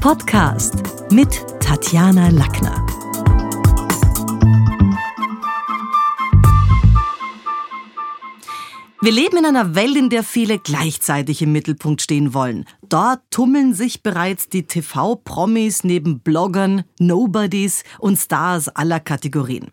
Podcast mit Tatjana Lackner. Wir leben in einer Welt, in der viele gleichzeitig im Mittelpunkt stehen wollen. Dort tummeln sich bereits die TV-Promis neben Bloggern, Nobodies und Stars aller Kategorien.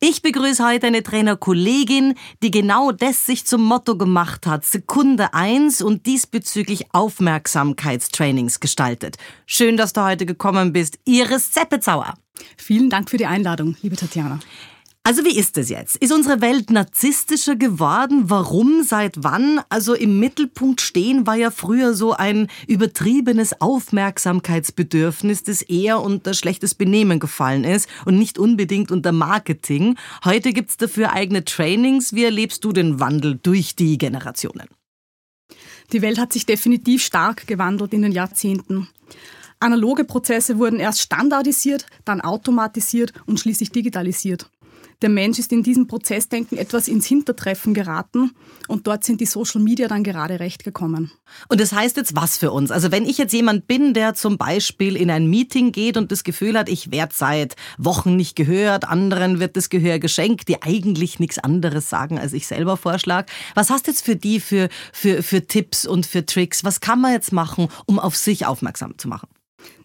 Ich begrüße heute eine Trainerkollegin, die genau das sich zum Motto gemacht hat, Sekunde eins und diesbezüglich Aufmerksamkeitstrainings gestaltet. Schön, dass du heute gekommen bist. Iris Zeppezauer. Vielen Dank für die Einladung, liebe Tatjana. Also wie ist es jetzt? Ist unsere Welt narzisstischer geworden? Warum? Seit wann? Also im Mittelpunkt stehen war ja früher so ein übertriebenes Aufmerksamkeitsbedürfnis, das eher unter schlechtes Benehmen gefallen ist und nicht unbedingt unter Marketing. Heute gibt's dafür eigene Trainings. Wie erlebst du den Wandel durch die Generationen? Die Welt hat sich definitiv stark gewandelt in den Jahrzehnten. Analoge Prozesse wurden erst standardisiert, dann automatisiert und schließlich digitalisiert der Mensch ist in diesem Prozessdenken etwas ins Hintertreffen geraten und dort sind die Social Media dann gerade recht gekommen. Und das heißt jetzt was für uns? Also wenn ich jetzt jemand bin, der zum Beispiel in ein Meeting geht und das Gefühl hat, ich werde seit Wochen nicht gehört, anderen wird das Gehör geschenkt, die eigentlich nichts anderes sagen, als ich selber vorschlage. Was hast du jetzt für die für, für, für Tipps und für Tricks? Was kann man jetzt machen, um auf sich aufmerksam zu machen?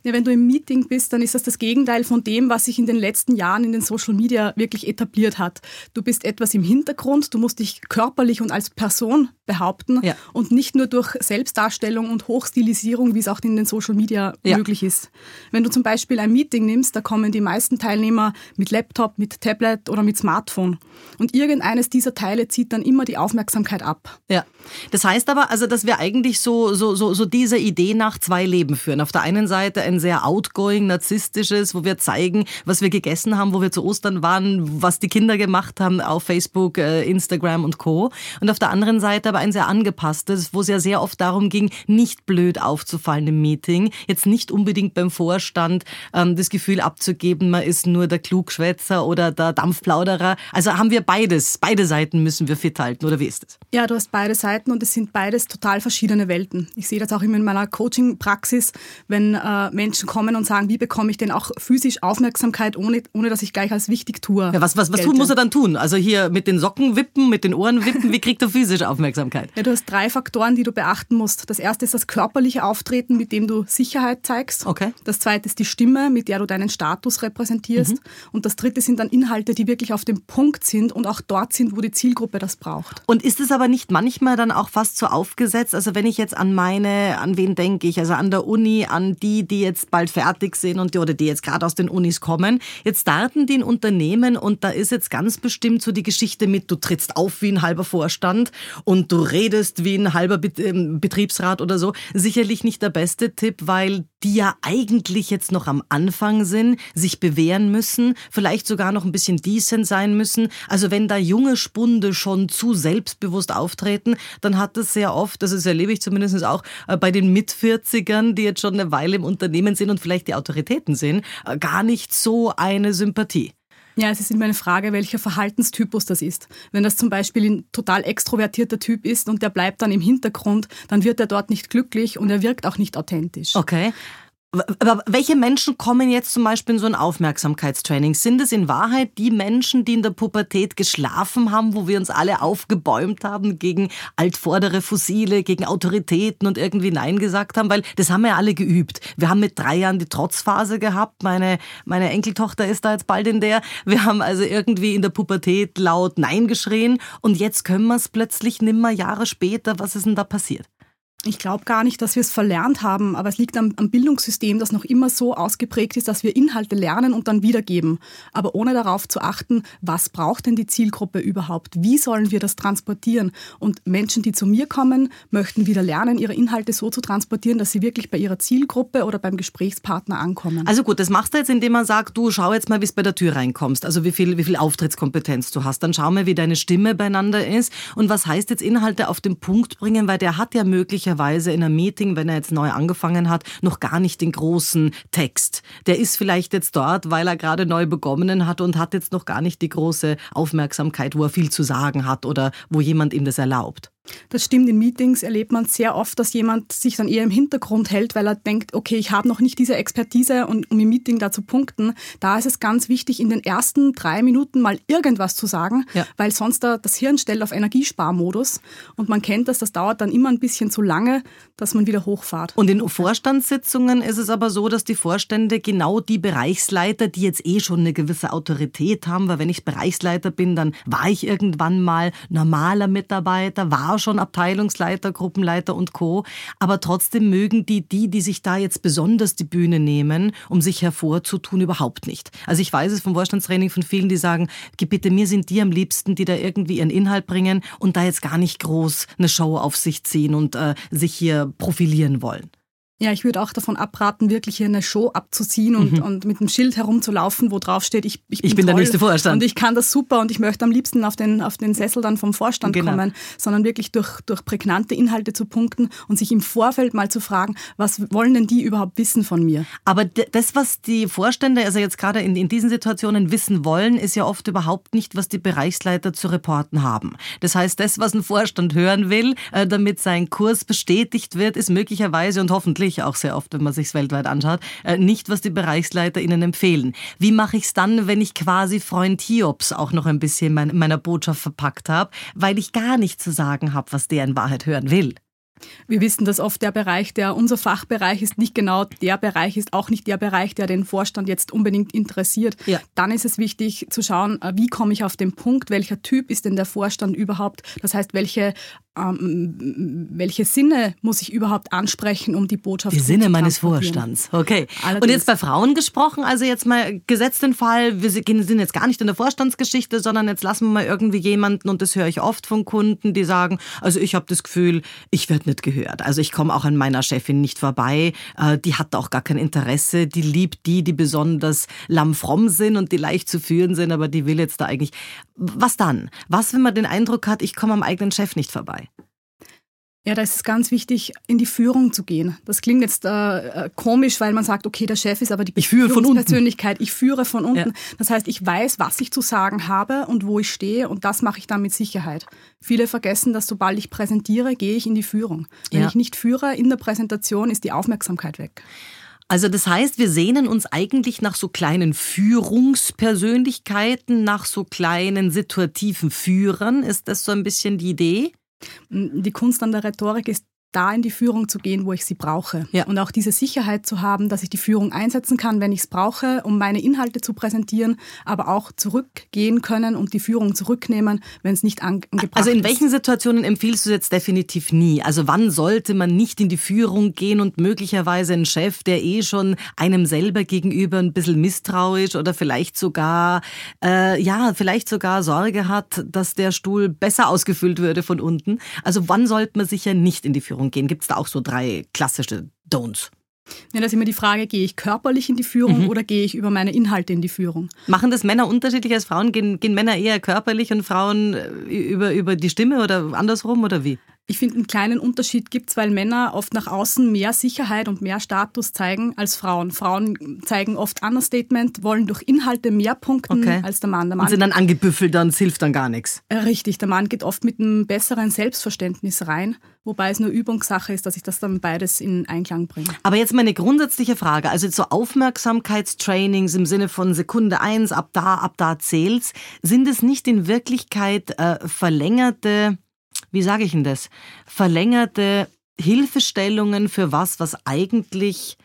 Ja, wenn du im Meeting bist, dann ist das das Gegenteil von dem, was sich in den letzten Jahren in den Social Media wirklich etabliert hat. Du bist etwas im Hintergrund, du musst dich körperlich und als Person behaupten ja. und nicht nur durch Selbstdarstellung und Hochstilisierung, wie es auch in den Social Media ja. möglich ist. Wenn du zum Beispiel ein Meeting nimmst, da kommen die meisten Teilnehmer mit Laptop, mit Tablet oder mit Smartphone. Und irgendeines dieser Teile zieht dann immer die Aufmerksamkeit ab. Ja. Das heißt aber, also, dass wir eigentlich so, so, so, so dieser Idee nach zwei Leben führen. Auf der einen Seite ein sehr outgoing, narzisstisches, wo wir zeigen, was wir gegessen haben, wo wir zu Ostern waren, was die Kinder gemacht haben auf Facebook, äh, Instagram und Co. Und auf der anderen Seite aber ein sehr angepasstes, wo es ja sehr oft darum ging, nicht blöd aufzufallen im Meeting, jetzt nicht unbedingt beim Vorstand ähm, das Gefühl abzugeben, man ist nur der Klugschwätzer oder der Dampfplauderer. Also haben wir beides, beide Seiten müssen wir fit halten, oder wie ist es? Ja, du hast beide Seiten und es sind beides total verschiedene Welten. Ich sehe das auch immer in meiner Coaching-Praxis, wenn äh, Menschen kommen und sagen, wie bekomme ich denn auch physisch Aufmerksamkeit, ohne, ohne dass ich gleich als wichtig tue. Ja, was was, was tun muss er dann tun? Also hier mit den Socken wippen, mit den Ohren wippen, wie kriegt er physisch Aufmerksamkeit? Ja, du hast drei Faktoren, die du beachten musst. Das erste ist das körperliche Auftreten, mit dem du Sicherheit zeigst. Okay. Das zweite ist die Stimme, mit der du deinen Status repräsentierst. Mhm. Und das dritte sind dann Inhalte, die wirklich auf dem Punkt sind und auch dort sind, wo die Zielgruppe das braucht. Und ist es aber nicht manchmal dann auch fast so aufgesetzt? Also wenn ich jetzt an meine, an wen denke ich? Also an der Uni, an die, die jetzt bald fertig sind und die, oder die jetzt gerade aus den Unis kommen. Jetzt starten die in Unternehmen und da ist jetzt ganz bestimmt so die Geschichte mit, du trittst auf wie ein halber Vorstand und du redest wie ein halber ähm, Betriebsrat oder so, sicherlich nicht der beste Tipp, weil die ja eigentlich jetzt noch am Anfang sind, sich bewähren müssen, vielleicht sogar noch ein bisschen decent sein müssen. Also wenn da junge Spunde schon zu selbstbewusst auftreten, dann hat das sehr oft, das erlebe ich zumindest auch äh, bei den Mitvierzigern, die jetzt schon eine Weile im Unternehmen sind und vielleicht die Autoritäten sind, äh, gar nicht so eine Sympathie. Ja, es ist immer eine Frage, welcher Verhaltenstypus das ist. Wenn das zum Beispiel ein total extrovertierter Typ ist und der bleibt dann im Hintergrund, dann wird er dort nicht glücklich und er wirkt auch nicht authentisch. Okay. Aber welche Menschen kommen jetzt zum Beispiel in so ein Aufmerksamkeitstraining? Sind es in Wahrheit die Menschen, die in der Pubertät geschlafen haben, wo wir uns alle aufgebäumt haben gegen altvordere Fossile, gegen Autoritäten und irgendwie Nein gesagt haben? Weil das haben wir ja alle geübt. Wir haben mit drei Jahren die Trotzphase gehabt. Meine, meine Enkeltochter ist da jetzt bald in der. Wir haben also irgendwie in der Pubertät laut Nein geschrien und jetzt können wir es plötzlich nimmer Jahre später. Was ist denn da passiert? Ich glaube gar nicht, dass wir es verlernt haben, aber es liegt am, am, Bildungssystem, das noch immer so ausgeprägt ist, dass wir Inhalte lernen und dann wiedergeben, aber ohne darauf zu achten, was braucht denn die Zielgruppe überhaupt? Wie sollen wir das transportieren? Und Menschen, die zu mir kommen, möchten wieder lernen, ihre Inhalte so zu transportieren, dass sie wirklich bei ihrer Zielgruppe oder beim Gesprächspartner ankommen. Also gut, das machst du jetzt, indem man sagt, du schau jetzt mal, wie es bei der Tür reinkommst, also wie viel, wie viel Auftrittskompetenz du hast. Dann schau mal, wie deine Stimme beieinander ist und was heißt jetzt Inhalte auf den Punkt bringen, weil der hat ja möglicherweise möglicherweise in einem Meeting, wenn er jetzt neu angefangen hat, noch gar nicht den großen Text. Der ist vielleicht jetzt dort, weil er gerade neu begonnen hat und hat jetzt noch gar nicht die große Aufmerksamkeit, wo er viel zu sagen hat oder wo jemand ihm das erlaubt. Das stimmt, in Meetings erlebt man sehr oft, dass jemand sich dann eher im Hintergrund hält, weil er denkt, okay, ich habe noch nicht diese Expertise, und, um im Meeting da zu punkten. Da ist es ganz wichtig, in den ersten drei Minuten mal irgendwas zu sagen, ja. weil sonst da das Hirn stellt auf Energiesparmodus und man kennt das, das dauert dann immer ein bisschen zu lange, dass man wieder hochfahrt. Und in Vorstandssitzungen ist es aber so, dass die Vorstände genau die Bereichsleiter, die jetzt eh schon eine gewisse Autorität haben, weil wenn ich Bereichsleiter bin, dann war ich irgendwann mal normaler Mitarbeiter, war schon Abteilungsleiter, Gruppenleiter und Co. Aber trotzdem mögen die, die, die sich da jetzt besonders die Bühne nehmen, um sich hervorzutun, überhaupt nicht. Also ich weiß es vom Vorstandstraining von vielen, die sagen, bitte, mir sind die am liebsten, die da irgendwie ihren Inhalt bringen und da jetzt gar nicht groß eine Show auf sich ziehen und äh, sich hier profilieren wollen. Ja, ich würde auch davon abraten, wirklich hier eine Show abzuziehen und, mhm. und mit einem Schild herumzulaufen, wo drauf steht, ich, ich bin, ich bin der nächste Vorstand. Und ich kann das super und ich möchte am liebsten auf den, auf den Sessel dann vom Vorstand genau. kommen, sondern wirklich durch, durch prägnante Inhalte zu punkten und sich im Vorfeld mal zu fragen, was wollen denn die überhaupt wissen von mir? Aber das, was die Vorstände, also jetzt gerade in, in diesen Situationen wissen wollen, ist ja oft überhaupt nicht, was die Bereichsleiter zu reporten haben. Das heißt, das, was ein Vorstand hören will, äh, damit sein Kurs bestätigt wird, ist möglicherweise und hoffentlich ich auch sehr oft, wenn man sich weltweit anschaut, äh, nicht, was die Bereichsleiter ihnen empfehlen. Wie mache ich es dann, wenn ich quasi Freund Hiobs auch noch ein bisschen in meiner Botschaft verpackt habe, weil ich gar nicht zu sagen habe, was der in Wahrheit hören will? Wir wissen, dass oft der Bereich, der unser Fachbereich ist, nicht genau der Bereich ist, auch nicht der Bereich, der den Vorstand jetzt unbedingt interessiert. Ja. Dann ist es wichtig zu schauen, äh, wie komme ich auf den Punkt, welcher Typ ist denn der Vorstand überhaupt? Das heißt, welche ähm, welche Sinne muss ich überhaupt ansprechen, um die Botschaft die zu Die Sinne meines Vorstands. Okay. Allerdings. Und jetzt bei Frauen gesprochen, also jetzt mal gesetzt den Fall, wir sind jetzt gar nicht in der Vorstandsgeschichte, sondern jetzt lassen wir mal irgendwie jemanden, und das höre ich oft von Kunden, die sagen, also ich habe das Gefühl, ich werde nicht gehört. Also ich komme auch an meiner Chefin nicht vorbei. Äh, die hat auch gar kein Interesse. Die liebt die, die besonders lammfromm sind und die leicht zu führen sind, aber die will jetzt da eigentlich. Was dann? Was, wenn man den Eindruck hat, ich komme am eigenen Chef nicht vorbei? Ja, da ist es ganz wichtig, in die Führung zu gehen. Das klingt jetzt äh, äh komisch, weil man sagt, okay, der Chef ist aber die ich führe von Persönlichkeit. Ich führe von unten. Ja. Das heißt, ich weiß, was ich zu sagen habe und wo ich stehe und das mache ich dann mit Sicherheit. Viele vergessen, dass sobald ich präsentiere, gehe ich in die Führung. Wenn ja. ich nicht führe in der Präsentation, ist die Aufmerksamkeit weg. Also das heißt, wir sehnen uns eigentlich nach so kleinen Führungspersönlichkeiten, nach so kleinen situativen Führern. Ist das so ein bisschen die Idee? Die Kunst an der Rhetorik ist da in die Führung zu gehen, wo ich sie brauche. Ja. Und auch diese Sicherheit zu haben, dass ich die Führung einsetzen kann, wenn ich es brauche, um meine Inhalte zu präsentieren, aber auch zurückgehen können und die Führung zurücknehmen, wenn es nicht angebracht ist. Also in welchen Situationen empfiehlst du jetzt definitiv nie? Also wann sollte man nicht in die Führung gehen und möglicherweise ein Chef, der eh schon einem selber gegenüber ein bisschen misstrauisch oder vielleicht sogar, äh, ja, vielleicht sogar Sorge hat, dass der Stuhl besser ausgefüllt würde von unten. Also wann sollte man sich ja nicht in die Führung Führung gehen? Gibt es da auch so drei klassische Don'ts? Ja, da ist immer die Frage, gehe ich körperlich in die Führung mhm. oder gehe ich über meine Inhalte in die Führung? Machen das Männer unterschiedlich als Frauen? Gehen, gehen Männer eher körperlich und Frauen äh, über, über die Stimme oder andersrum oder wie? Ich finde, einen kleinen Unterschied gibt es, weil Männer oft nach außen mehr Sicherheit und mehr Status zeigen als Frauen. Frauen zeigen oft Understatement, wollen durch Inhalte mehr punkten okay. als der Mann. Der Mann und sind dann angebüffelt, dann hilft dann gar nichts. Äh, richtig, der Mann geht oft mit einem besseren Selbstverständnis rein, wobei es nur Übungssache ist, dass ich das dann beides in Einklang bringe. Aber jetzt meine grundsätzliche Frage, also so Aufmerksamkeitstrainings im Sinne von Sekunde eins, ab da, ab da zählt's, sind es nicht in Wirklichkeit äh, verlängerte wie sage ich denn das, verlängerte Hilfestellungen für was, was eigentlich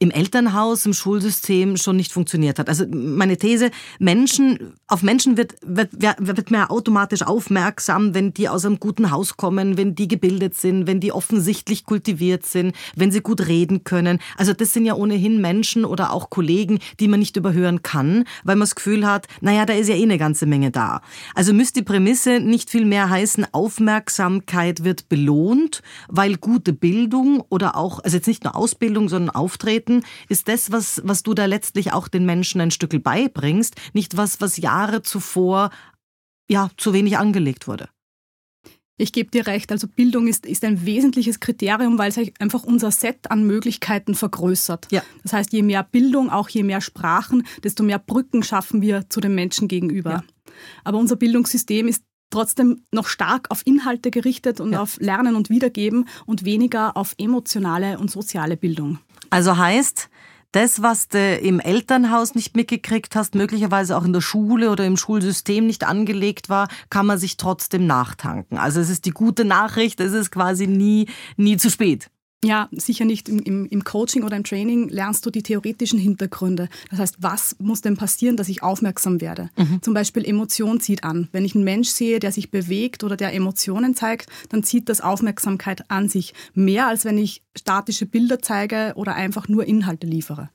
im Elternhaus, im Schulsystem schon nicht funktioniert hat. Also meine These, Menschen, auf Menschen wird, wird, wird man automatisch aufmerksam, wenn die aus einem guten Haus kommen, wenn die gebildet sind, wenn die offensichtlich kultiviert sind, wenn sie gut reden können. Also das sind ja ohnehin Menschen oder auch Kollegen, die man nicht überhören kann, weil man das Gefühl hat, naja, da ist ja eh eine ganze Menge da. Also müsste die Prämisse nicht viel mehr heißen, Aufmerksamkeit wird belohnt, weil gute Bildung oder auch, also jetzt nicht nur Ausbildung, sondern Auftreten, Verhalten ist das, was, was du da letztlich auch den Menschen ein Stück beibringst, nicht was, was Jahre zuvor ja zu wenig angelegt wurde. Ich gebe dir recht, also Bildung ist, ist ein wesentliches Kriterium, weil es einfach unser Set an Möglichkeiten vergrößert. Ja. Das heißt, je mehr Bildung, auch je mehr Sprachen, desto mehr Brücken schaffen wir zu den Menschen gegenüber. Ja. Aber unser Bildungssystem ist trotzdem noch stark auf Inhalte gerichtet und ja. auf Lernen und Wiedergeben und weniger auf emotionale und soziale Bildung. Also heißt, das, was du im Elternhaus nicht mitgekriegt hast, möglicherweise auch in der Schule oder im Schulsystem nicht angelegt war, kann man sich trotzdem nachtanken. Also es ist die gute Nachricht, es ist quasi nie, nie zu spät. Ja, sicher nicht. Im, im, Im, Coaching oder im Training lernst du die theoretischen Hintergründe. Das heißt, was muss denn passieren, dass ich aufmerksam werde? Mhm. Zum Beispiel Emotion zieht an. Wenn ich einen Mensch sehe, der sich bewegt oder der Emotionen zeigt, dann zieht das Aufmerksamkeit an sich. Mehr als wenn ich statische Bilder zeige oder einfach nur Inhalte liefere.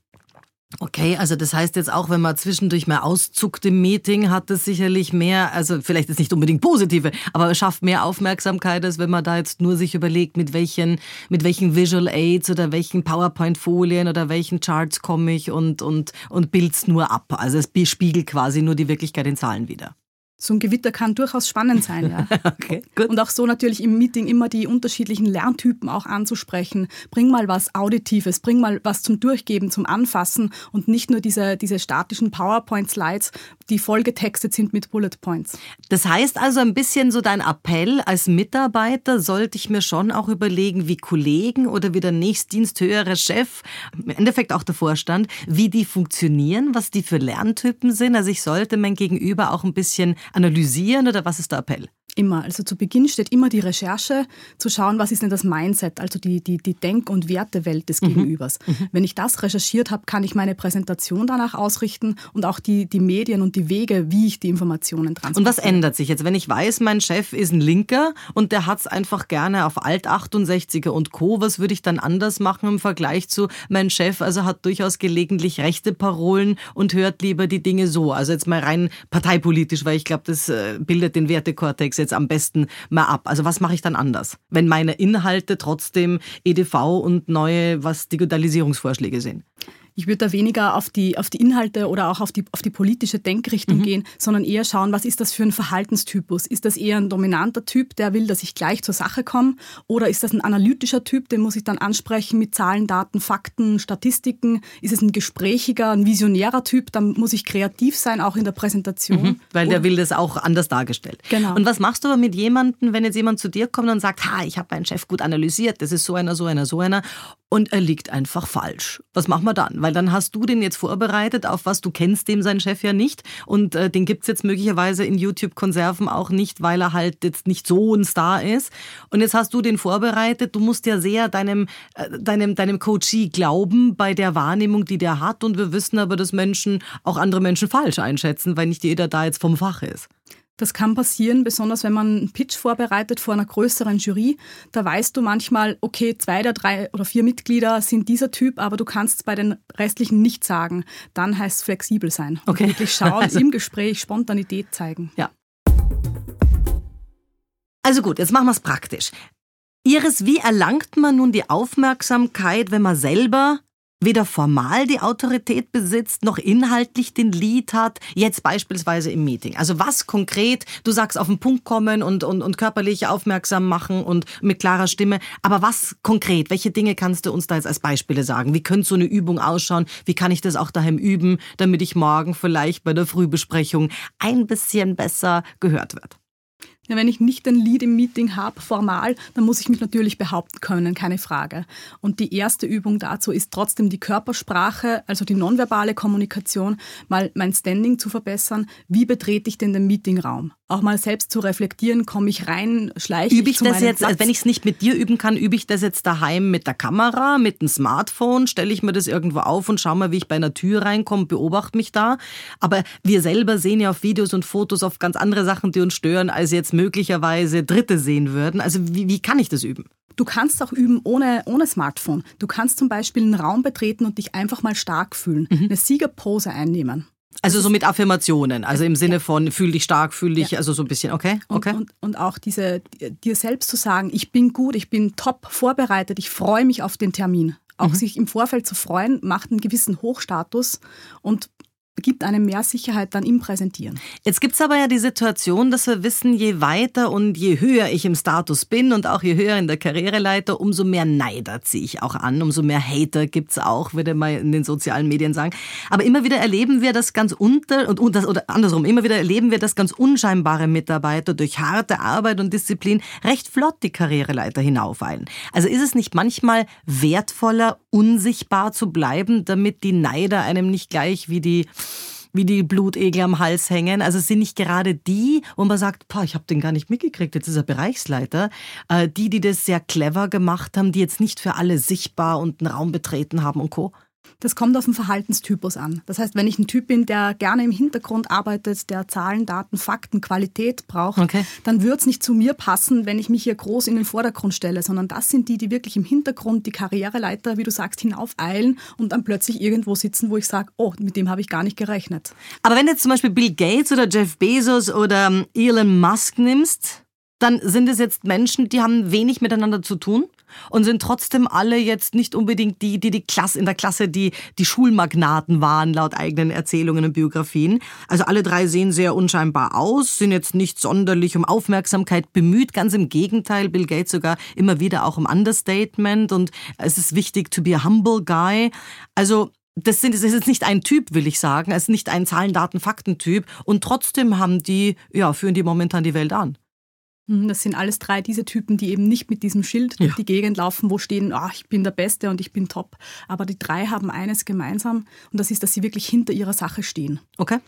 Okay, also das heißt jetzt auch, wenn man zwischendurch mal auszuckt im Meeting, hat es sicherlich mehr, also vielleicht ist nicht unbedingt positive, aber es schafft mehr Aufmerksamkeit, als wenn man da jetzt nur sich überlegt, mit welchen, mit welchen Visual Aids oder welchen PowerPoint-Folien oder welchen Charts komme ich und, und, und bild's nur ab. Also es spiegelt quasi nur die Wirklichkeit in Zahlen wieder so ein Gewitter kann durchaus spannend sein, ja. okay, gut. Und auch so natürlich im Meeting immer die unterschiedlichen Lerntypen auch anzusprechen. Bring mal was Auditives, bring mal was zum Durchgeben, zum Anfassen und nicht nur diese, diese statischen PowerPoint-Slides, die vollgetextet sind mit Bullet Points. Das heißt also ein bisschen so dein Appell als Mitarbeiter sollte ich mir schon auch überlegen, wie Kollegen oder wie der nächstdiensthöhere Chef, im Endeffekt auch der Vorstand, wie die funktionieren, was die für Lerntypen sind. Also ich sollte mein Gegenüber auch ein bisschen analysieren oder was ist der Appell? Immer. Also zu Beginn steht immer die Recherche, zu schauen, was ist denn das Mindset, also die, die, die Denk- und Wertewelt des mhm. Gegenübers. Mhm. Wenn ich das recherchiert habe, kann ich meine Präsentation danach ausrichten und auch die, die Medien und die Wege, wie ich die Informationen transportiere. Und was ändert sich jetzt, wenn ich weiß, mein Chef ist ein Linker und der hat es einfach gerne auf Alt 68er und Co. Was würde ich dann anders machen im Vergleich zu mein Chef, also hat durchaus gelegentlich rechte Parolen und hört lieber die Dinge so. Also jetzt mal rein parteipolitisch, weil ich glaube, das äh, bildet den Wertekortex jetzt am besten mal ab? Also was mache ich dann anders, wenn meine Inhalte trotzdem EDV und neue, was Digitalisierungsvorschläge sind? Ich würde da weniger auf die, auf die Inhalte oder auch auf die, auf die politische Denkrichtung mhm. gehen, sondern eher schauen, was ist das für ein Verhaltenstypus? Ist das eher ein dominanter Typ, der will, dass ich gleich zur Sache komme? Oder ist das ein analytischer Typ, den muss ich dann ansprechen mit Zahlen, Daten, Fakten, Statistiken? Ist es ein gesprächiger, ein visionärer Typ? Dann muss ich kreativ sein, auch in der Präsentation. Mhm, weil der will das auch anders dargestellt. Genau. Und was machst du aber mit jemandem, wenn jetzt jemand zu dir kommt und sagt, ha, ich habe meinen Chef gut analysiert, das ist so einer, so einer, so einer und er liegt einfach falsch. Was machen wir dann? Weil dann hast du den jetzt vorbereitet auf was, du kennst dem sein Chef ja nicht und äh, den es jetzt möglicherweise in YouTube-Konserven auch nicht, weil er halt jetzt nicht so ein Star ist. Und jetzt hast du den vorbereitet, du musst ja sehr deinem, äh, deinem, deinem Coachie glauben bei der Wahrnehmung, die der hat und wir wissen aber, dass Menschen auch andere Menschen falsch einschätzen, weil nicht jeder da jetzt vom Fach ist. Das kann passieren, besonders wenn man einen Pitch vorbereitet vor einer größeren Jury. Da weißt du manchmal, okay, zwei der drei oder vier Mitglieder sind dieser Typ, aber du kannst es bei den restlichen nicht sagen. Dann heißt es flexibel sein. Okay. Und wirklich schauen, also. im Gespräch Spontanität zeigen. Ja. Also gut, jetzt machen wir es praktisch. Iris, wie erlangt man nun die Aufmerksamkeit, wenn man selber weder formal die Autorität besitzt, noch inhaltlich den Lead hat, jetzt beispielsweise im Meeting. Also was konkret, du sagst auf den Punkt kommen und, und, und körperlich aufmerksam machen und mit klarer Stimme, aber was konkret, welche Dinge kannst du uns da jetzt als Beispiele sagen? Wie könnte so eine Übung ausschauen? Wie kann ich das auch daheim üben, damit ich morgen vielleicht bei der Frühbesprechung ein bisschen besser gehört wird? Ja, wenn ich nicht den Lead im Meeting habe, formal, dann muss ich mich natürlich behaupten können, keine Frage. Und die erste Übung dazu ist trotzdem die Körpersprache, also die nonverbale Kommunikation, mal mein Standing zu verbessern. Wie betrete ich denn den Meetingraum? Auch mal selbst zu reflektieren, komme ich rein, schleiche übe ich, ich das jetzt, Platz? wenn ich es nicht mit dir üben kann, übe ich das jetzt daheim mit der Kamera, mit dem Smartphone, stelle ich mir das irgendwo auf und schaue mal, wie ich bei einer Tür reinkomme, beobachte mich da. Aber wir selber sehen ja auf Videos und Fotos oft ganz andere Sachen, die uns stören, als jetzt möglicherweise Dritte sehen würden. Also wie, wie kann ich das üben? Du kannst auch üben ohne, ohne Smartphone. Du kannst zum Beispiel einen Raum betreten und dich einfach mal stark fühlen. Mhm. Eine Siegerpose einnehmen. Also so mit Affirmationen, also im Sinne von fühl dich stark, fühl dich, ja. also so ein bisschen, okay? okay. Und, und, und, auch diese, dir selbst zu sagen, ich bin gut, ich bin top vorbereitet, ich freue mich auf den Termin. Auch mhm. sich im Vorfeld zu freuen, macht einen gewissen Hochstatus und gibt einem mehr Sicherheit dann im Präsentieren. Jetzt gibt es aber ja die Situation, dass wir wissen, je weiter und je höher ich im Status bin und auch je höher in der Karriereleiter, umso mehr Neider ziehe ich auch an, umso mehr Hater gibt es auch, würde man in den sozialen Medien sagen. Aber immer wieder erleben wir das ganz unter und, und das, oder andersrum, immer wieder erleben wir, dass ganz unscheinbare Mitarbeiter durch harte Arbeit und Disziplin recht flott die Karriereleiter hinaufeilen. Also ist es nicht manchmal wertvoller, unsichtbar zu bleiben, damit die Neider einem nicht gleich wie die wie die Blutegel am Hals hängen. Also es sind nicht gerade die, wo man sagt, ich habe den gar nicht mitgekriegt, jetzt ist er Bereichsleiter. Äh, die, die das sehr clever gemacht haben, die jetzt nicht für alle sichtbar und einen Raum betreten haben und Co. Das kommt auf den Verhaltenstypus an. Das heißt, wenn ich ein Typ bin, der gerne im Hintergrund arbeitet, der Zahlen, Daten, Fakten, Qualität braucht, okay. dann wird es nicht zu mir passen, wenn ich mich hier groß in den Vordergrund stelle, sondern das sind die, die wirklich im Hintergrund die Karriereleiter, wie du sagst, hinaufeilen und dann plötzlich irgendwo sitzen, wo ich sage, oh, mit dem habe ich gar nicht gerechnet. Aber wenn du jetzt zum Beispiel Bill Gates oder Jeff Bezos oder ähm, Elon Musk nimmst, dann sind es jetzt Menschen, die haben wenig miteinander zu tun und sind trotzdem alle jetzt nicht unbedingt die, die, die Klasse, in der Klasse, die, die Schulmagnaten waren, laut eigenen Erzählungen und Biografien. Also alle drei sehen sehr unscheinbar aus, sind jetzt nicht sonderlich um Aufmerksamkeit bemüht, ganz im Gegenteil, Bill Gates sogar immer wieder auch um Understatement und es ist wichtig to be a humble guy. Also das, sind, das ist jetzt nicht ein Typ, will ich sagen. Es ist nicht ein Zahlen, Daten, Fakten-Typ. Und trotzdem haben die, ja, führen die momentan die Welt an. Mhm, das sind alles drei diese Typen, die eben nicht mit diesem Schild durch die Gegend laufen, wo stehen, oh, ich bin der Beste und ich bin top. Aber die drei haben eines gemeinsam und das ist, dass sie wirklich hinter ihrer Sache stehen. Okay.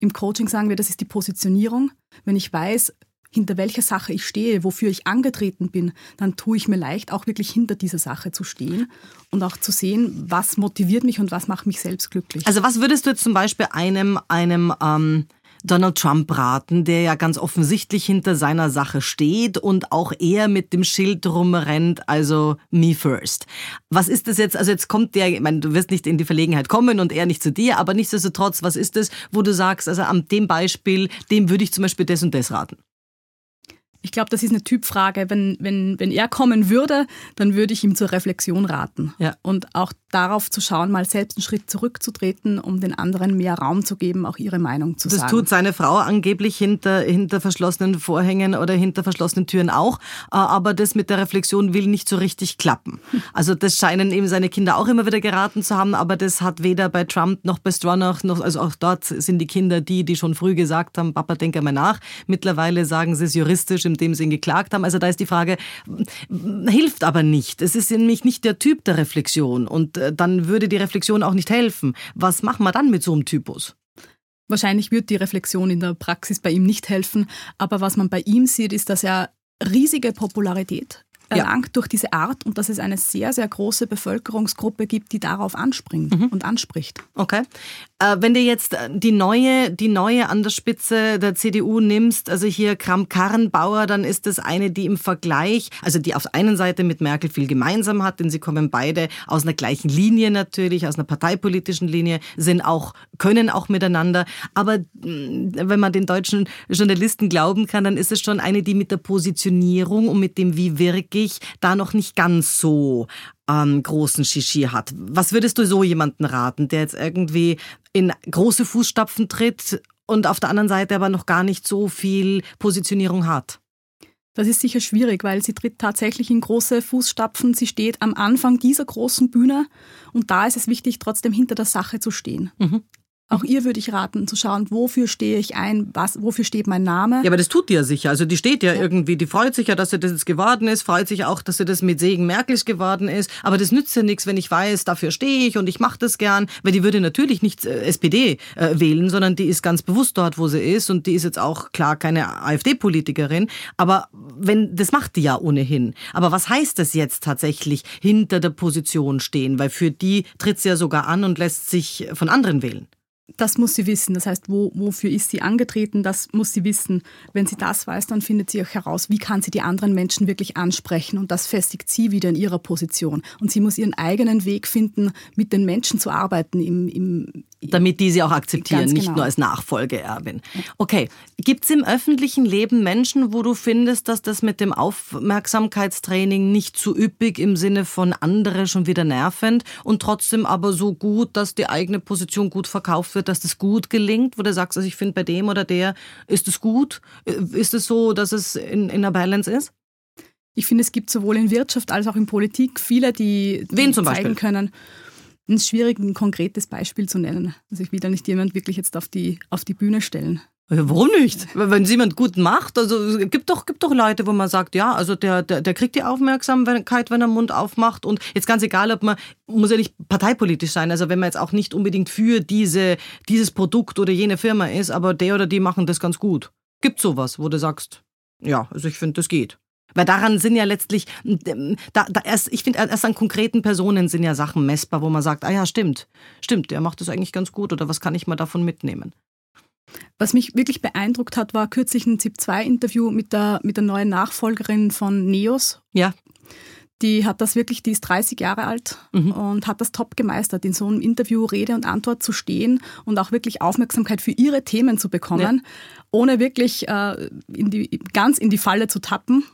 Im Coaching sagen wir, das ist die Positionierung. Wenn ich weiß, hinter welcher Sache ich stehe, wofür ich angetreten bin, dann tue ich mir leicht, auch wirklich hinter dieser Sache zu stehen und auch zu sehen, was motiviert mich und was macht mich selbst glücklich. Also was würdest du jetzt zum Beispiel einem, einem ähm Donald Trump raten, der ja ganz offensichtlich hinter seiner Sache steht und auch eher mit dem Schild rumrennt, also me first. Was ist das jetzt? Also jetzt kommt der, ich meine, du wirst nicht in die Verlegenheit kommen und er nicht zu dir, aber nichtsdestotrotz, was ist das, wo du sagst, also an dem Beispiel, dem würde ich zum Beispiel das und das raten? Ich glaube, das ist eine Typfrage. Wenn, wenn, wenn er kommen würde, dann würde ich ihm zur Reflexion raten. Ja. Und auch darauf zu schauen, mal selbst einen Schritt zurückzutreten, um den anderen mehr Raum zu geben, auch ihre Meinung zu das sagen. Das tut seine Frau angeblich hinter, hinter verschlossenen Vorhängen oder hinter verschlossenen Türen auch. Äh, aber das mit der Reflexion will nicht so richtig klappen. Also das scheinen eben seine Kinder auch immer wieder geraten zu haben, aber das hat weder bei Trump noch bei Stronach noch, also auch dort sind die Kinder die, die schon früh gesagt haben, Papa, denk einmal nach. Mittlerweile sagen sie es juristisch, indem sie ihn geklagt haben. Also da ist die Frage, hilft aber nicht. Es ist nämlich nicht der Typ der Reflexion und äh, dann würde die Reflexion auch nicht helfen. Was machen wir dann mit so einem Typus? Wahrscheinlich wird die Reflexion in der Praxis bei ihm nicht helfen, aber was man bei ihm sieht, ist, dass er riesige Popularität erlangt ja. durch diese Art und dass es eine sehr, sehr große Bevölkerungsgruppe gibt, die darauf anspringt mhm. und anspricht. Okay. Äh, wenn du jetzt die neue, die neue an der Spitze der CDU nimmst, also hier Kram-Karrenbauer, dann ist das eine, die im Vergleich, also die auf der einen Seite mit Merkel viel gemeinsam hat, denn sie kommen beide aus einer gleichen Linie natürlich, aus einer parteipolitischen Linie, sind auch, können auch miteinander. Aber mm, wenn man den deutschen Journalisten glauben kann, dann ist es schon eine, die mit der Positionierung und mit dem, wie wirke ich, da noch nicht ganz so ähm, großen Shishi hat. Was würdest du so jemanden raten, der jetzt irgendwie in große Fußstapfen tritt und auf der anderen Seite aber noch gar nicht so viel Positionierung hat? Das ist sicher schwierig, weil sie tritt tatsächlich in große Fußstapfen. Sie steht am Anfang dieser großen Bühne und da ist es wichtig, trotzdem hinter der Sache zu stehen. Mhm. Auch ihr würde ich raten, zu schauen, wofür stehe ich ein, was, wofür steht mein Name. Ja, aber das tut die ja sicher. Also die steht ja, ja, irgendwie, die freut sich ja, dass sie das jetzt geworden ist, freut sich auch, dass sie das mit Segen Merkels geworden ist. Aber das nützt ja nichts, wenn ich weiß, dafür stehe ich und ich mache das gern, weil die würde natürlich nicht äh, SPD äh, wählen, sondern die ist ganz bewusst dort, wo sie ist und die ist jetzt auch klar keine AfD-Politikerin. Aber wenn, das macht die ja ohnehin. Aber was heißt das jetzt tatsächlich, hinter der Position stehen? Weil für die tritt sie ja sogar an und lässt sich von anderen wählen. Das muss sie wissen. Das heißt, wo, wofür ist sie angetreten? Das muss sie wissen. Wenn sie das weiß, dann findet sie auch heraus, wie kann sie die anderen Menschen wirklich ansprechen. Und das festigt sie wieder in ihrer Position. Und sie muss ihren eigenen Weg finden, mit den Menschen zu arbeiten, im, im, Damit die sie auch akzeptieren, nicht genau. nur als Nachfolgeerbin. Okay. Gibt es im öffentlichen Leben Menschen, wo du findest, dass das mit dem Aufmerksamkeitstraining nicht zu üppig im Sinne von andere schon wieder nervend und trotzdem aber so gut, dass die eigene Position gut verkauft wird, dass das gut gelingt, wo du sagst, also ich finde bei dem oder der ist es gut? Ist es so, dass es in, in einer Balance ist? Ich finde, es gibt sowohl in Wirtschaft als auch in Politik viele, die, die Wen zum zeigen Beispiel? können. Ist schwierig, ein konkretes Beispiel zu nennen. Also ich will da nicht jemand wirklich jetzt auf die, auf die Bühne stellen. Warum nicht? Wenn es jemand gut macht, also es gibt doch, gibt doch Leute, wo man sagt, ja, also der, der, der kriegt die Aufmerksamkeit, wenn er Mund aufmacht und jetzt ganz egal, ob man, muss ja nicht parteipolitisch sein, also wenn man jetzt auch nicht unbedingt für diese, dieses Produkt oder jene Firma ist, aber der oder die machen das ganz gut. Gibt sowas, wo du sagst, ja, also ich finde, das geht. Weil daran sind ja letztlich, da, da erst, ich finde, erst an konkreten Personen sind ja Sachen messbar, wo man sagt, ah ja, stimmt, stimmt, der macht das eigentlich ganz gut oder was kann ich mal davon mitnehmen? Was mich wirklich beeindruckt hat, war kürzlich ein ZIP-2-Interview mit der, mit der neuen Nachfolgerin von NEOS. Ja. Die hat das wirklich, die ist 30 Jahre alt mhm. und hat das top gemeistert, in so einem Interview Rede und Antwort zu stehen und auch wirklich Aufmerksamkeit für ihre Themen zu bekommen, ja. ohne wirklich äh, in die, ganz in die Falle zu tappen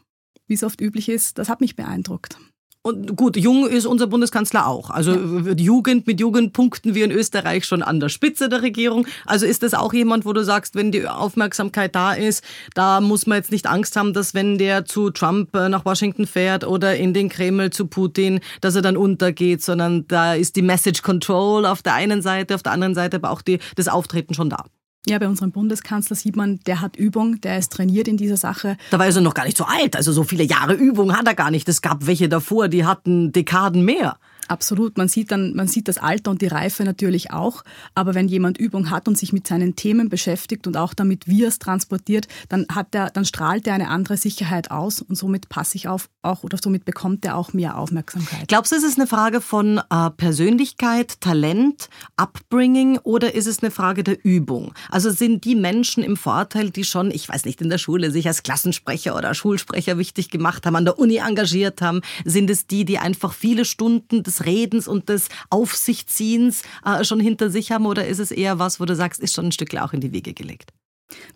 wie es oft üblich ist, das hat mich beeindruckt. Und gut, jung ist unser Bundeskanzler auch. Also ja. Jugend mit Jugend punkten wir in Österreich schon an der Spitze der Regierung. Also ist das auch jemand, wo du sagst, wenn die Aufmerksamkeit da ist, da muss man jetzt nicht Angst haben, dass wenn der zu Trump äh, nach Washington fährt oder in den Kreml zu Putin, dass er dann untergeht, sondern da ist die Message Control auf der einen Seite, auf der anderen Seite aber auch die, das Auftreten schon da. Ja, bei unserem Bundeskanzler sieht man, der hat Übung, der ist trainiert in dieser Sache. Da war er noch gar nicht so alt, also so viele Jahre Übung hat er gar nicht. Es gab welche davor, die hatten Dekaden mehr. Absolut. Man sieht dann, man sieht das Alter und die Reife natürlich auch. Aber wenn jemand Übung hat und sich mit seinen Themen beschäftigt und auch damit, wie er es transportiert, dann hat er, dann strahlt er eine andere Sicherheit aus und somit passe ich auf auch oder somit bekommt er auch mehr Aufmerksamkeit. Glaubst du, ist es eine Frage von äh, Persönlichkeit, Talent, Upbringing oder ist es eine Frage der Übung? Also sind die Menschen im Vorteil, die schon, ich weiß nicht, in der Schule sich als Klassensprecher oder Schulsprecher wichtig gemacht haben, an der Uni engagiert haben, sind es die, die einfach viele Stunden des Redens und des Aufsichtziehens äh, schon hinter sich haben oder ist es eher was, wo du sagst, ist schon ein Stück auch in die Wege gelegt?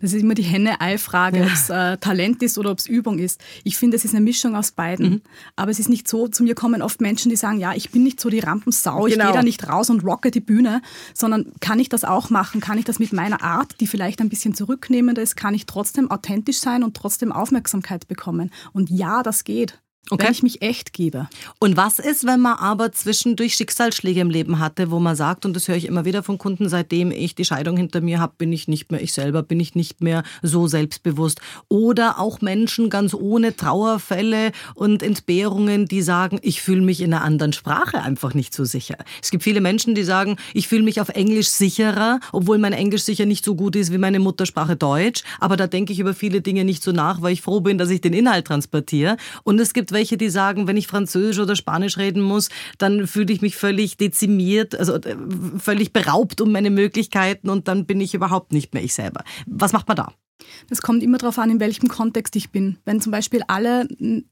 Das ist immer die Henne-Ei-Frage, ja. ob es äh, Talent ist oder ob es Übung ist. Ich finde, es ist eine Mischung aus beiden. Mhm. Aber es ist nicht so, zu mir kommen oft Menschen, die sagen, ja, ich bin nicht so die Rampensau, genau. ich gehe da nicht raus und rocke die Bühne, sondern kann ich das auch machen? Kann ich das mit meiner Art, die vielleicht ein bisschen zurücknehmend ist, kann ich trotzdem authentisch sein und trotzdem Aufmerksamkeit bekommen? Und ja, das geht. Okay. Wenn ich mich echt gebe. Und was ist, wenn man aber zwischendurch Schicksalsschläge im Leben hatte, wo man sagt, und das höre ich immer wieder von Kunden, seitdem ich die Scheidung hinter mir habe, bin ich nicht mehr ich selber, bin ich nicht mehr so selbstbewusst. Oder auch Menschen ganz ohne Trauerfälle und Entbehrungen, die sagen, ich fühle mich in einer anderen Sprache einfach nicht so sicher. Es gibt viele Menschen, die sagen, ich fühle mich auf Englisch sicherer, obwohl mein Englisch sicher nicht so gut ist wie meine Muttersprache Deutsch. Aber da denke ich über viele Dinge nicht so nach, weil ich froh bin, dass ich den Inhalt transportiere. Und es gibt welche, die sagen, wenn ich Französisch oder Spanisch reden muss, dann fühle ich mich völlig dezimiert, also äh, völlig beraubt um meine Möglichkeiten und dann bin ich überhaupt nicht mehr ich selber. Was macht man da? Das kommt immer darauf an, in welchem Kontext ich bin. Wenn zum Beispiel alle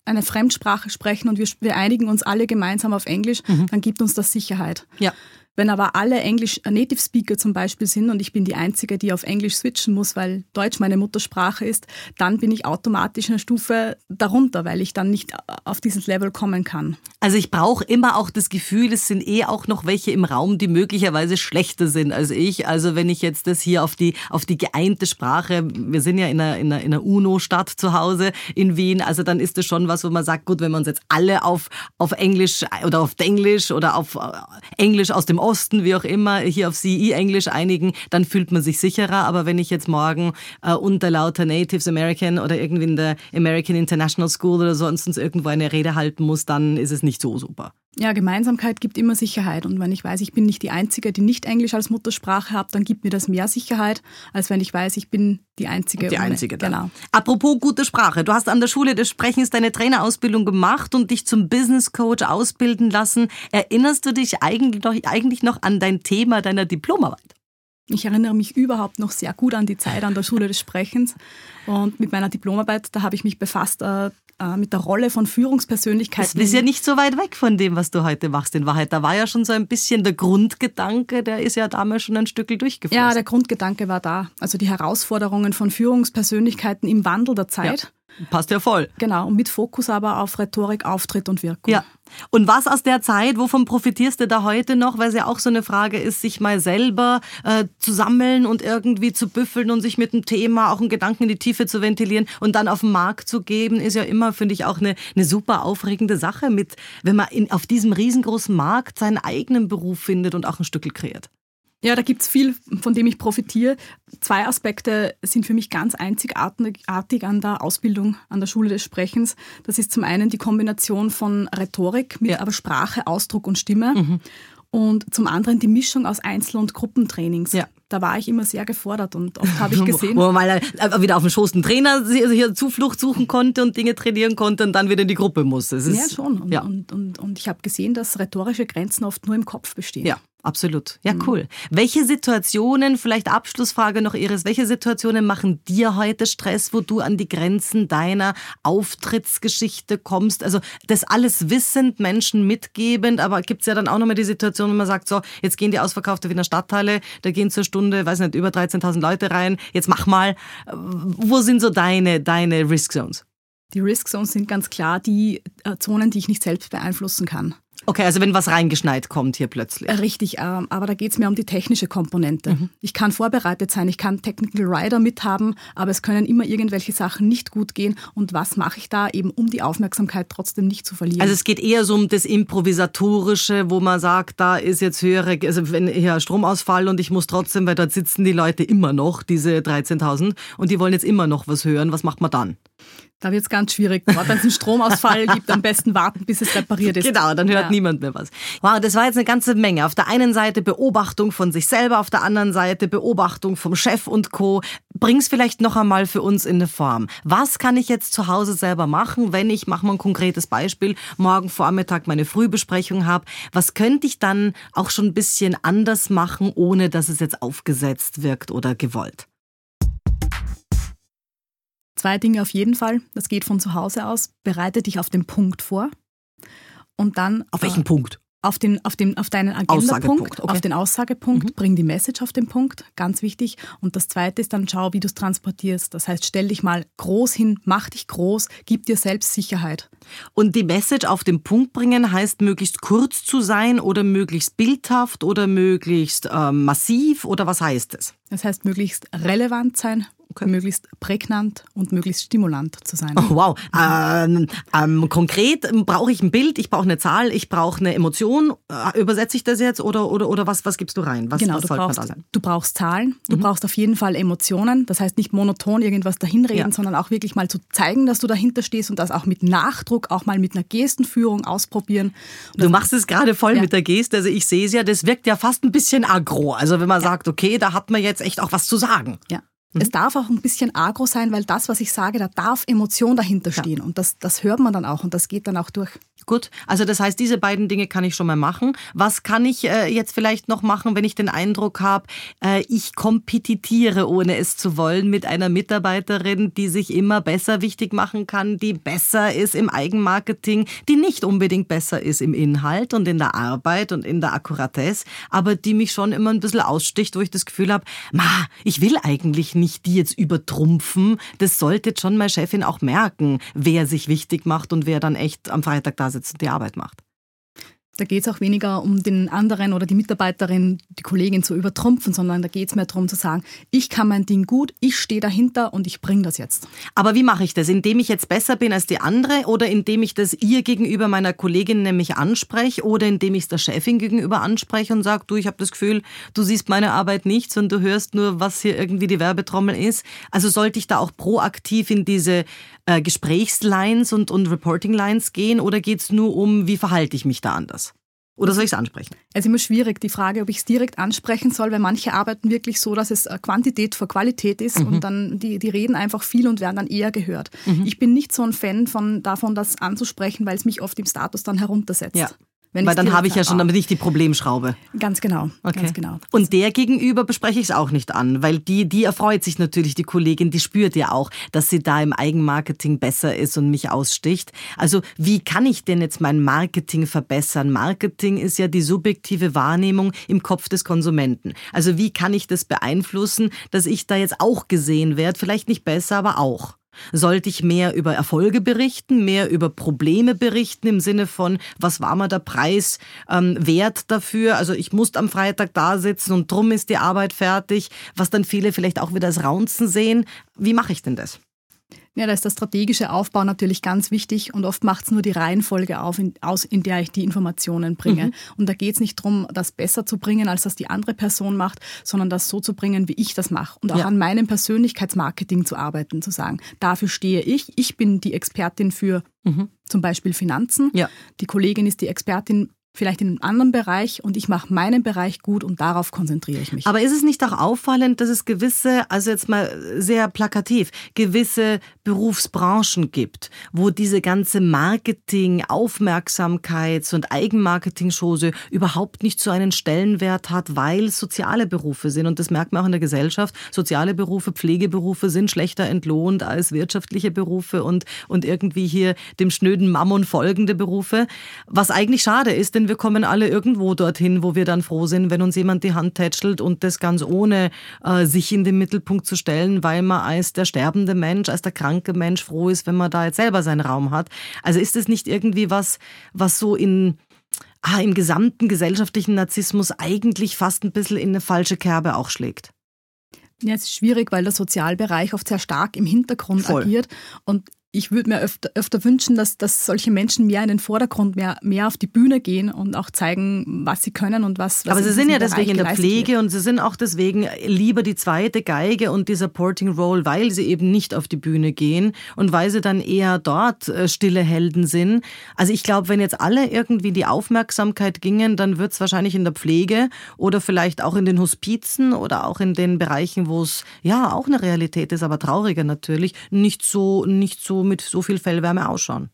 eine Fremdsprache sprechen und wir, wir einigen uns alle gemeinsam auf Englisch, mhm. dann gibt uns das Sicherheit. Ja. Wenn aber alle Englisch äh, Native Speaker zum Beispiel sind und ich bin die Einzige, die auf Englisch switchen muss, weil Deutsch meine Muttersprache ist, dann bin ich automatisch eine Stufe darunter, weil ich dann nicht äh, auf dieses Level kommen kann. Also ich brauche immer auch das Gefühl, es sind eh auch noch welche im Raum, die möglicherweise schlechter sind als ich. Also wenn ich jetzt das hier auf die, auf die geeinte Sprache, wir sind ja in einer, in einer, in einer UNO-Stadt zu Hause in Wien, also dann ist das schon was, wo man sagt, gut, wenn wir uns jetzt alle auf, auf Englisch oder auf Englisch oder auf äh, Englisch aus dem Osten, wie auch immer, hier auf CE-Englisch einigen, dann fühlt man sich sicherer. Aber wenn ich jetzt morgen äh, unter lauter Natives American oder irgendwie in der American International School oder sonst irgendwo eine Rede halten muss, dann ist es nicht so super. Ja, Gemeinsamkeit gibt immer Sicherheit. Und wenn ich weiß, ich bin nicht die Einzige, die nicht Englisch als Muttersprache hat, dann gibt mir das mehr Sicherheit, als wenn ich weiß, ich bin die Einzige. Die ohne. Einzige, dann. genau. Apropos gute Sprache. Du hast an der Schule des Sprechens deine Trainerausbildung gemacht und dich zum Business Coach ausbilden lassen. Erinnerst du dich eigentlich noch, eigentlich noch an dein Thema deiner Diplomarbeit? Ich erinnere mich überhaupt noch sehr gut an die Zeit an der Schule des Sprechens. Und mit meiner Diplomarbeit, da habe ich mich befasst äh, äh mit der Rolle von Führungspersönlichkeiten. Das ist ja nicht so weit weg von dem, was du heute machst in Wahrheit. Da war ja schon so ein bisschen der Grundgedanke, der ist ja damals schon ein Stück durchgeflossen. Ja, der Grundgedanke war da. Also die Herausforderungen von Führungspersönlichkeiten im Wandel der Zeit. Ja. Passt ja voll. Genau, und mit Fokus aber auf Rhetorik, Auftritt und Wirkung. Ja. Und was aus der Zeit, wovon profitierst du da heute noch? Weil es ja auch so eine Frage ist, sich mal selber äh, zu sammeln und irgendwie zu büffeln und sich mit dem Thema auch einen Gedanken in die Tiefe zu ventilieren und dann auf den Markt zu geben, ist ja immer, finde ich, auch eine, eine super aufregende Sache, mit, wenn man in, auf diesem riesengroßen Markt seinen eigenen Beruf findet und auch ein Stück kreiert. Ja, da gibt es viel, von dem ich profitiere. Zwei Aspekte sind für mich ganz einzigartig an der Ausbildung an der Schule des Sprechens. Das ist zum einen die Kombination von Rhetorik mit ja. aber Sprache, Ausdruck und Stimme. Mhm. Und zum anderen die Mischung aus Einzel- und Gruppentrainings. Ja. Da war ich immer sehr gefordert und oft habe ich gesehen. Wo man mal äh, wieder auf dem Schoß einen Trainer hier Zuflucht suchen konnte und Dinge trainieren konnte und dann wieder in die Gruppe musste. ja, schon. Und, ja. und, und, und ich habe gesehen, dass rhetorische Grenzen oft nur im Kopf bestehen. Ja. Absolut. Ja, mhm. cool. Welche Situationen, vielleicht Abschlussfrage noch Iris, welche Situationen machen dir heute Stress, wo du an die Grenzen deiner Auftrittsgeschichte kommst? Also das alles wissend, Menschen mitgebend, aber gibt es ja dann auch nochmal die Situation, wenn man sagt, so, jetzt gehen die ausverkaufte Wiener Stadtteile, da gehen zur Stunde, weiß nicht, über 13.000 Leute rein, jetzt mach mal. Wo sind so deine, deine Risk Zones? Die Risk Zones sind ganz klar die äh, Zonen, die ich nicht selbst beeinflussen kann. Okay, also wenn was reingeschneit kommt hier plötzlich. Äh, richtig, ähm, aber da geht es mir um die technische Komponente. Mhm. Ich kann vorbereitet sein, ich kann Technical Rider mithaben, aber es können immer irgendwelche Sachen nicht gut gehen. Und was mache ich da eben, um die Aufmerksamkeit trotzdem nicht zu verlieren? Also es geht eher so um das Improvisatorische, wo man sagt, da ist jetzt höhere, also wenn hier Stromausfall und ich muss trotzdem, weil dort sitzen die Leute immer noch, diese 13.000, und die wollen jetzt immer noch was hören, was macht man dann? Da wird es ganz schwierig. Wenn es einen Stromausfall gibt, am besten warten, bis es repariert ist. Genau, dann hört ja. niemand mehr was. Wow, das war jetzt eine ganze Menge. Auf der einen Seite Beobachtung von sich selber, auf der anderen Seite Beobachtung vom Chef und Co. Bring's vielleicht noch einmal für uns in eine Form. Was kann ich jetzt zu Hause selber machen, wenn ich, mach mal ein konkretes Beispiel, morgen Vormittag meine Frühbesprechung habe? Was könnte ich dann auch schon ein bisschen anders machen, ohne dass es jetzt aufgesetzt wirkt oder gewollt? Zwei Dinge auf jeden Fall. Das geht von zu Hause aus. Bereite dich auf den Punkt vor. Und dann. Auf welchen äh, Punkt? Auf, den, auf, den, auf deinen Agendapunkt, okay. auf den Aussagepunkt, mhm. bring die Message auf den Punkt, ganz wichtig. Und das Zweite ist dann, schau, wie du es transportierst. Das heißt, stell dich mal groß hin, mach dich groß, gib dir selbst Sicherheit. Und die Message auf den Punkt bringen heißt, möglichst kurz zu sein oder möglichst bildhaft oder möglichst äh, massiv oder was heißt es? Das heißt, möglichst relevant sein Okay. möglichst prägnant und möglichst stimulant zu sein. Oh, wow. Ähm, ähm, konkret brauche ich ein Bild, ich brauche eine Zahl, ich brauche eine Emotion. Äh, übersetze ich das jetzt oder, oder, oder was, was gibst du rein? Was, genau, was du, brauchst, du brauchst Zahlen, du mhm. brauchst auf jeden Fall Emotionen. Das heißt nicht monoton irgendwas dahinreden, ja. sondern auch wirklich mal zu zeigen, dass du dahinter stehst und das auch mit Nachdruck, auch mal mit einer Gestenführung ausprobieren. du machst es gerade voll ja. mit der Geste. Also ich sehe es ja, das wirkt ja fast ein bisschen aggro. Also wenn man ja. sagt, okay, da hat man jetzt echt auch was zu sagen. Ja. Es darf auch ein bisschen agro sein, weil das, was ich sage, da darf Emotion dahinter stehen. Ja. Und das, das hört man dann auch und das geht dann auch durch. Gut, also das heißt, diese beiden Dinge kann ich schon mal machen. Was kann ich äh, jetzt vielleicht noch machen, wenn ich den Eindruck habe, äh, ich kompetitiere, ohne es zu wollen, mit einer Mitarbeiterin, die sich immer besser wichtig machen kann, die besser ist im Eigenmarketing, die nicht unbedingt besser ist im Inhalt und in der Arbeit und in der Akkuratesse, aber die mich schon immer ein bisschen aussticht, wo ich das Gefühl habe, ma, ich will eigentlich nicht die jetzt übertrumpfen. Das sollte schon meine Chefin auch merken, wer sich wichtig macht und wer dann echt am Freitag da sitzt und die Arbeit macht. Da geht es auch weniger um den anderen oder die Mitarbeiterin, die Kollegin zu übertrumpfen, sondern da geht es mehr darum zu sagen, ich kann mein Ding gut, ich stehe dahinter und ich bringe das jetzt. Aber wie mache ich das? Indem ich jetzt besser bin als die andere oder indem ich das ihr gegenüber meiner Kollegin nämlich anspreche oder indem ich es der Chefin gegenüber anspreche und sage, du, ich habe das Gefühl, du siehst meine Arbeit nicht, sondern du hörst nur, was hier irgendwie die Werbetrommel ist. Also sollte ich da auch proaktiv in diese äh, Gesprächslines und, und Reporting-Lines gehen oder geht es nur um, wie verhalte ich mich da anders? Oder soll ich es ansprechen? Es ist immer schwierig, die Frage, ob ich es direkt ansprechen soll, weil manche arbeiten wirklich so, dass es äh, Quantität vor Qualität ist mhm. und dann die, die reden einfach viel und werden dann eher gehört. Mhm. Ich bin nicht so ein Fan von, davon, das anzusprechen, weil es mich oft im Status dann heruntersetzt. Ja. Wenn Weil dann habe ich ja schon damit nicht die Problemschraube. Ganz genau, okay. ganz genau. Und der gegenüber bespreche ich es auch nicht an, weil die, die erfreut sich natürlich, die Kollegin, die spürt ja auch, dass sie da im Eigenmarketing besser ist und mich aussticht. Also wie kann ich denn jetzt mein Marketing verbessern? Marketing ist ja die subjektive Wahrnehmung im Kopf des Konsumenten. Also wie kann ich das beeinflussen, dass ich da jetzt auch gesehen werde? Vielleicht nicht besser, aber auch. Sollte ich mehr über Erfolge berichten, mehr über Probleme berichten im Sinne von, was war mal der Preis ähm, wert dafür? Also ich musste am Freitag da sitzen und drum ist die Arbeit fertig, was dann viele vielleicht auch wieder als Raunzen sehen. Wie mache ich denn das? Ja, da ist der strategische Aufbau natürlich ganz wichtig und oft macht es nur die Reihenfolge auf, in, aus, in der ich die Informationen bringe. Mhm. Und da geht es nicht darum, das besser zu bringen, als das die andere Person macht, sondern das so zu bringen, wie ich das mache. Und auch ja. an meinem Persönlichkeitsmarketing zu arbeiten, zu sagen, dafür stehe ich. Ich bin die Expertin für mhm. zum Beispiel Finanzen. Ja. Die Kollegin ist die Expertin vielleicht in einem anderen Bereich und ich mache meinen Bereich gut und darauf konzentriere ich mich. Aber ist es nicht auch auffallend, dass es gewisse, also jetzt mal sehr plakativ, gewisse Berufsbranchen gibt, wo diese ganze Marketing, Aufmerksamkeits- und Eigenmarketing-Chose überhaupt nicht so einen Stellenwert hat, weil soziale Berufe sind und das merkt man auch in der Gesellschaft. Soziale Berufe, Pflegeberufe sind schlechter entlohnt als wirtschaftliche Berufe und, und irgendwie hier dem schnöden Mammon folgende Berufe, was eigentlich schade ist, denn denn wir kommen alle irgendwo dorthin, wo wir dann froh sind, wenn uns jemand die Hand tätschelt und das ganz ohne äh, sich in den Mittelpunkt zu stellen, weil man als der sterbende Mensch, als der kranke Mensch froh ist, wenn man da jetzt selber seinen Raum hat. Also ist es nicht irgendwie was, was so in ah, im gesamten gesellschaftlichen Narzissmus eigentlich fast ein bisschen in eine falsche Kerbe auch schlägt? Ja, es ist schwierig, weil der Sozialbereich oft sehr stark im Hintergrund Voll. agiert und ich würde mir öfter, öfter wünschen, dass, dass solche Menschen mehr in den Vordergrund, mehr, mehr auf die Bühne gehen und auch zeigen, was sie können und was. was Aber sie sind ja deswegen in der Pflege wird. und sie sind auch deswegen lieber die zweite Geige und die Supporting Role, weil sie eben nicht auf die Bühne gehen und weil sie dann eher dort äh, stille Helden sind. Also ich glaube, wenn jetzt alle irgendwie die Aufmerksamkeit gingen, dann wird es wahrscheinlich in der Pflege oder vielleicht auch in den Hospizen oder auch in den Bereichen, wo es ja auch eine Realität ist, aber trauriger natürlich, nicht so, nicht so mit so viel Fellwärme ausschauen.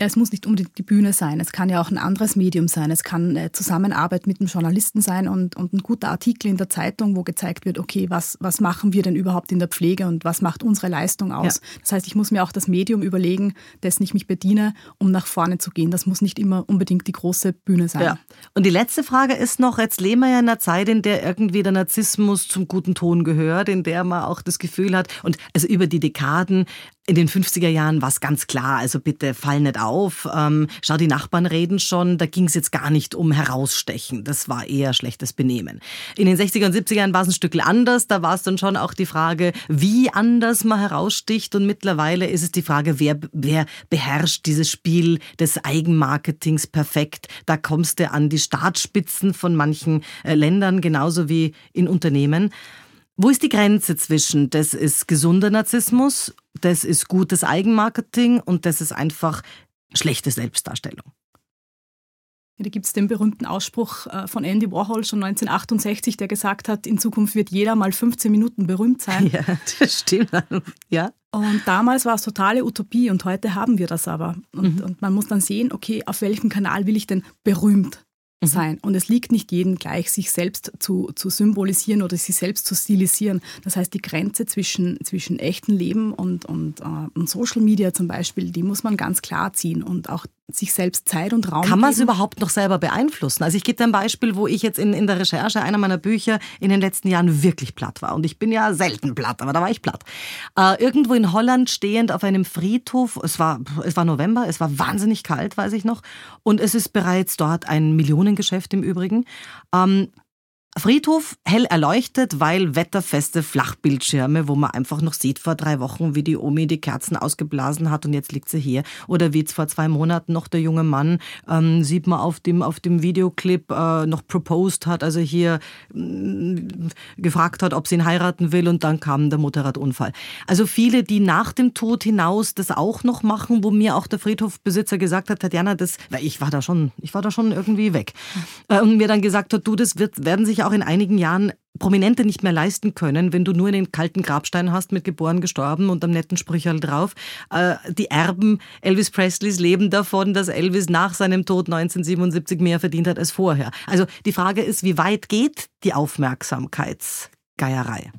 Ja, es muss nicht unbedingt die Bühne sein. Es kann ja auch ein anderes Medium sein. Es kann eine Zusammenarbeit mit einem Journalisten sein und, und ein guter Artikel in der Zeitung, wo gezeigt wird, okay, was, was machen wir denn überhaupt in der Pflege und was macht unsere Leistung aus? Ja. Das heißt, ich muss mir auch das Medium überlegen, dessen ich mich bediene, um nach vorne zu gehen. Das muss nicht immer unbedingt die große Bühne sein. Ja. Und die letzte Frage ist noch, jetzt leben wir ja in einer Zeit, in der irgendwie der Narzissmus zum guten Ton gehört, in der man auch das Gefühl hat, und also über die Dekaden, in den 50er Jahren war es ganz klar, also bitte fall nicht auf. Ähm, schau, die Nachbarn reden schon, da ging es jetzt gar nicht um herausstechen. Das war eher schlechtes Benehmen. In den 60er und 70er Jahren war es ein Stück anders. Da war es dann schon auch die Frage, wie anders man heraussticht. Und mittlerweile ist es die Frage, wer, wer beherrscht dieses Spiel des Eigenmarketings perfekt. Da kommst du an die Startspitzen von manchen äh, Ländern, genauso wie in Unternehmen. Wo ist die Grenze zwischen, das ist gesunder Narzissmus, das ist gutes Eigenmarketing und das ist einfach schlechte Selbstdarstellung? Da gibt es den berühmten Ausspruch äh, von Andy Warhol schon 1968, der gesagt hat, in Zukunft wird jeder mal 15 Minuten berühmt sein. Ja, das stimmt. Ja. Und damals war es totale Utopie und heute haben wir das aber. Und, mhm. und man muss dann sehen, okay, auf welchem Kanal will ich denn berühmt. Sein. Und es liegt nicht jedem gleich, sich selbst zu, zu symbolisieren oder sich selbst zu stilisieren. Das heißt, die Grenze zwischen, zwischen echten Leben und, und, äh, und Social Media zum Beispiel, die muss man ganz klar ziehen und auch sich selbst Zeit und Raum Kann man es überhaupt noch selber beeinflussen? Also ich gebe dir ein Beispiel, wo ich jetzt in, in der Recherche einer meiner Bücher in den letzten Jahren wirklich platt war. Und ich bin ja selten platt, aber da war ich platt. Äh, irgendwo in Holland stehend auf einem Friedhof, es war, es war November, es war wahnsinnig kalt, weiß ich noch. Und es ist bereits dort ein Millionengeschäft im Übrigen. Ähm, Friedhof hell erleuchtet, weil wetterfeste Flachbildschirme, wo man einfach noch sieht vor drei Wochen, wie die Omi die Kerzen ausgeblasen hat und jetzt liegt sie hier. Oder wie vor zwei Monaten noch der junge Mann, ähm, sieht man auf dem, auf dem Videoclip, äh, noch proposed hat, also hier äh, gefragt hat, ob sie ihn heiraten will und dann kam der Motorradunfall. Also viele, die nach dem Tod hinaus das auch noch machen, wo mir auch der Friedhofbesitzer gesagt hat, Tatjana, das, weil ich war da schon, ich war da schon irgendwie weg. Äh, und mir dann gesagt hat, du, das wird, werden sich sich auch in einigen Jahren Prominente nicht mehr leisten können, wenn du nur einen kalten Grabstein hast mit geboren, gestorben und am netten Sprücherl drauf. Äh, die Erben Elvis Presleys leben davon, dass Elvis nach seinem Tod 1977 mehr verdient hat als vorher. Also die Frage ist, wie weit geht die Aufmerksamkeitsgeierei?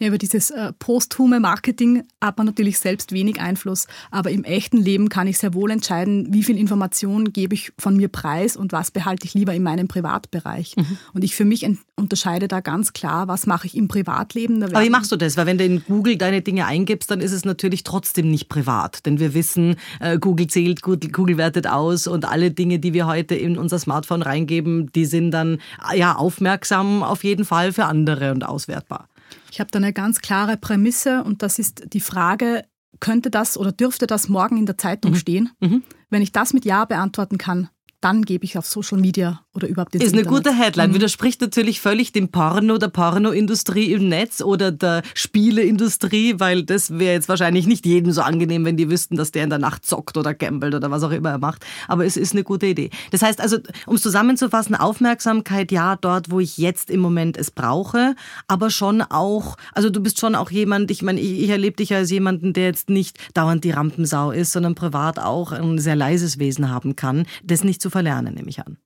Ja, über dieses äh, posthume Marketing hat man natürlich selbst wenig Einfluss, aber im echten Leben kann ich sehr wohl entscheiden, wie viel Information gebe ich von mir preis und was behalte ich lieber in meinem Privatbereich. Mhm. Und ich für mich unterscheide da ganz klar, was mache ich im Privatleben. aber wie machst du das? Weil wenn du in Google deine Dinge eingibst, dann ist es natürlich trotzdem nicht privat, denn wir wissen, äh, Google zählt, Google, Google wertet aus und alle Dinge, die wir heute in unser Smartphone reingeben, die sind dann ja aufmerksam auf jeden Fall für andere und auswertbar. Ich habe da eine ganz klare Prämisse und das ist die Frage, könnte das oder dürfte das morgen in der Zeitung mhm. stehen? Mhm. Wenn ich das mit Ja beantworten kann, dann gebe ich auf Social Media oder überhaupt Ist Internet. eine gute Headline. Mhm. Widerspricht natürlich völlig dem Porno, der Pornoindustrie im Netz oder der Spieleindustrie, weil das wäre jetzt wahrscheinlich nicht jedem so angenehm, wenn die wüssten, dass der in der Nacht zockt oder gambelt oder was auch immer er macht. Aber es ist eine gute Idee. Das heißt also, um es zusammenzufassen, Aufmerksamkeit ja dort, wo ich jetzt im Moment es brauche, aber schon auch, also du bist schon auch jemand, ich meine, ich, ich erlebe dich als jemanden, der jetzt nicht dauernd die Rampensau ist, sondern privat auch ein sehr leises Wesen haben kann, das nicht zu verlernen, nehme ich an.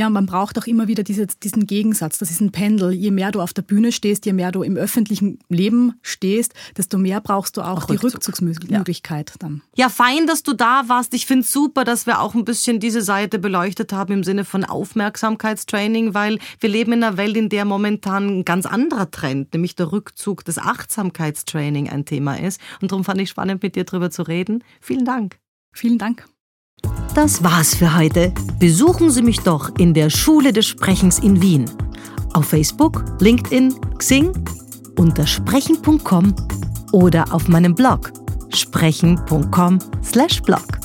Ja, man braucht auch immer wieder diese, diesen Gegensatz. Das ist ein Pendel. Je mehr du auf der Bühne stehst, je mehr du im öffentlichen Leben stehst, desto mehr brauchst du auch, auch die Rückzug. Rückzugsmöglichkeit ja. dann. Ja, fein, dass du da warst. Ich finde es super, dass wir auch ein bisschen diese Seite beleuchtet haben im Sinne von Aufmerksamkeitstraining, weil wir leben in einer Welt, in der momentan ein ganz anderer Trend, nämlich der Rückzug des Achtsamkeitstraining ein Thema ist. Und darum fand ich spannend, mit dir darüber zu reden. Vielen Dank. Vielen Dank. Das war's für heute. Besuchen Sie mich doch in der Schule des Sprechens in Wien. Auf Facebook, LinkedIn, Xing, unter sprechen.com oder auf meinem Blog sprechen.com/blog.